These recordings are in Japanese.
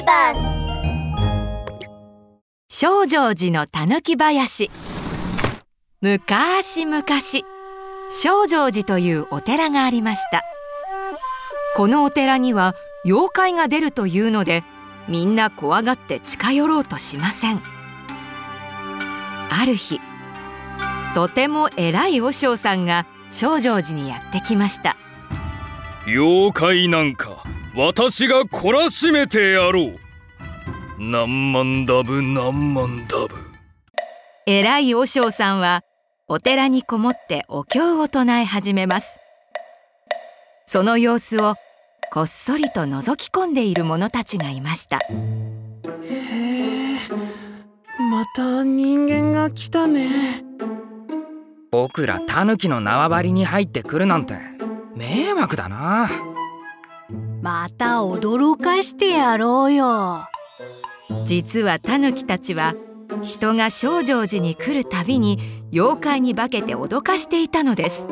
ビバス正常寺のたぬき林。むかしむかし正常寺というお寺がありました。このお寺には妖怪が出るというのでみんな怖がって近寄ろうとしません。ある日とても偉い和尚さんが正常寺にやってきました。妖怪なんか私が懲らしめてやろう。何万ダブ何万ダブ。偉い和尚さんはお寺にこもってお経を唱え始めます。その様子をこっそりと覗き込んでいる者たちがいました。へえまた人間が来たね。僕らタヌキの縄張りに入ってくるなんて迷惑だなまた驚かしてやろうよ。実はタヌキたちは人が正常寺に来るたびに妖怪に化けて脅かしていたのです。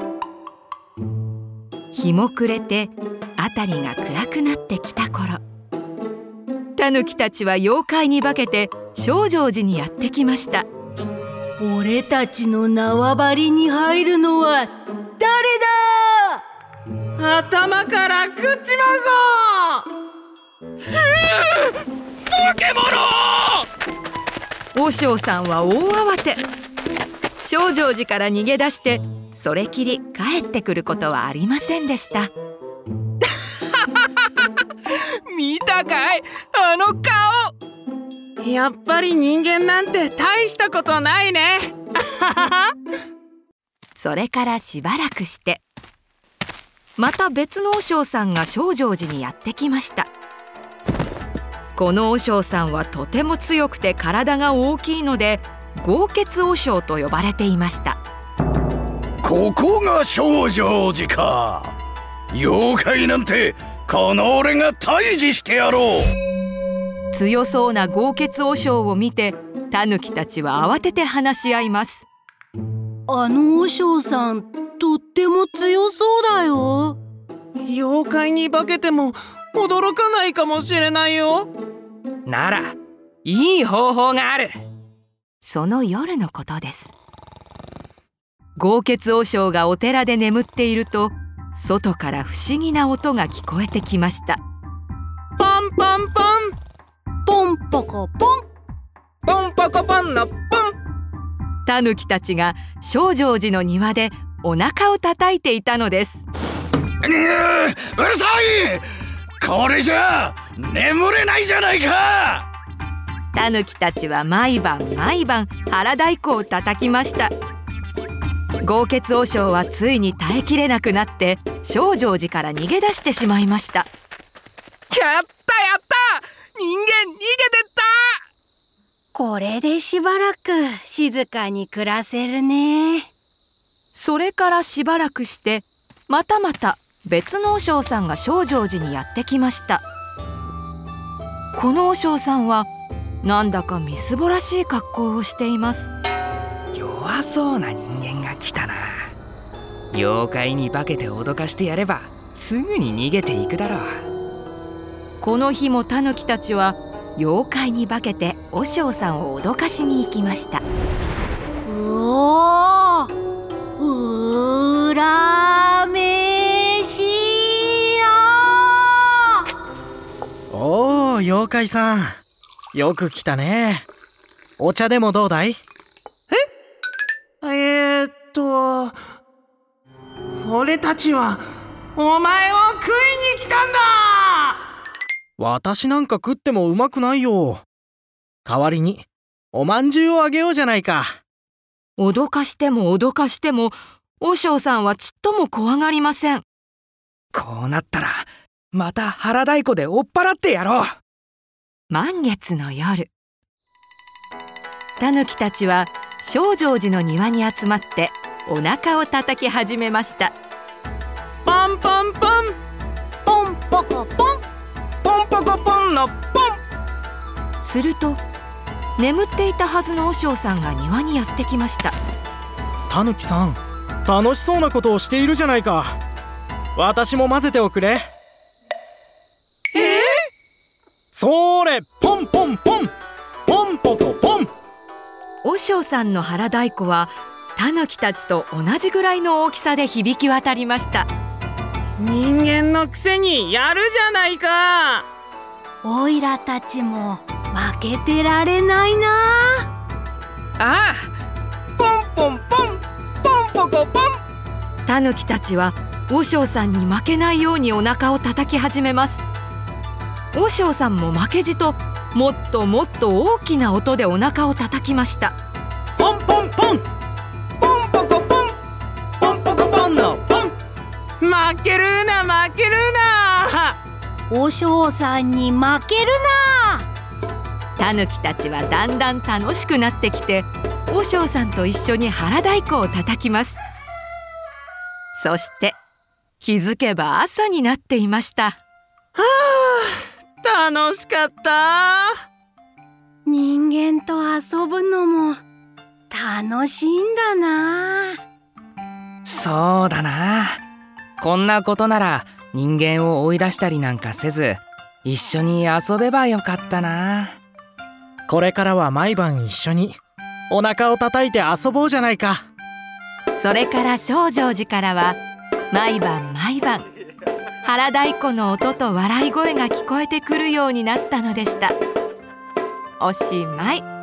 日も暮れて辺りが暗くなってきた頃。タヌキたちは妖怪に化けて正常寺にやってきました。俺たちの縄張りに入るのは誰だ頭から食っちまうぞ！化け物和尚さんは大慌て。正常寺から逃げ出してそれきり帰ってくることはありませんでした。見たかい？あの顔！やっぱり人間なんて大したことないね。それからしばらくしてまた別の和尚さんが正常寺にやってきました。この和尚さんはとても強くて体が大きいので豪傑和尚と呼ばれていました。ここが正常寺か。妖怪なんてこの俺が退治してやろう。強そうな豪傑和尚を見てタヌキたちは慌てて話し合います。あの和尚さんとっても強そうだよ。妖怪に化けても驚かないかもしれないよ。ならいい方法がある。その夜のことです。豪傑和尚がお寺で眠っていると外から不思議な音が聞こえてきました。パンパンパン。ポンポコポン。ポンポコポンのポン。タヌキたちが正常寺の庭でお腹を叩いていたのです。うるさい。これじゃ眠れないじゃないか。タヌキたちは毎晩毎晩腹太鼓を叩きました。豪傑和尚はついに耐えきれなくなって正常寺から逃げ出してしまいました。やったやった。人間逃げてった。これでしばらく静かに暮らせるねそれからしばらくしてまたまた別の和尚さんが正常寺にやってきました。この和尚さんはなんだかみすぼらしい格好をしています。弱そうな人間が来たな。妖怪に化けて脅かしてやればすぐに逃げていくだろう。この日もタヌキたちは妖怪に化けて和尚さんを脅かしに行きました。うおーうらめしやおお妖怪さん。よく来たね。お茶でもどうだい？え？えー、っと俺たちはお前を食いに来たんだ。私なんか食ってもうまくないよ。代わりにおまんじゅうをあげようじゃないか。脅かしても脅かしても和尚さんはちっとも怖がりません。こうなったらまた腹太鼓で追っ払ってやろう。満月の夜。タヌキたちは正常寺の庭に集まってお腹を叩き始めました。パンパンパン。ポンポコポン。ポンポコポンのポン。すると眠っていたはずの和尚さんが庭にやってきました。たぬきさん楽しそうなことをしているじゃないか。私も混ぜておくれ。え？ー、そーれポンポンポン。ポンポコポン。和尚さんの腹太鼓はタヌキたちと同じぐらいの大きさで響き渡りました。人間のくせにやるじゃないか。おいらたちも負けてられないな。ああポンポン。タヌキたちは和尚さんに負けないようにお腹を叩き始めます。和尚さんも負けじともっともっと大きな音でお腹を叩きました。ポンポンポン。ポンポコポン。ポンポコポンのポン。負けるな負けるな。お尚さんに負けるタヌキたちはだんだん楽しくなってきて和尚さんと一緒に腹太鼓を叩きますそして気づけば朝になっていました。楽しかった。な人間と遊ぶのも楽しいんだな。そうだな。こんなことなら人間を追い出したりなんかせず一緒に遊べばよかったな。これからは毎晩一緒にお腹を叩いて遊ぼうじゃないかそれから正成寺からは毎晩毎晩原太鼓の音と笑い声が聞こえてくるようになったのでした。おしまい。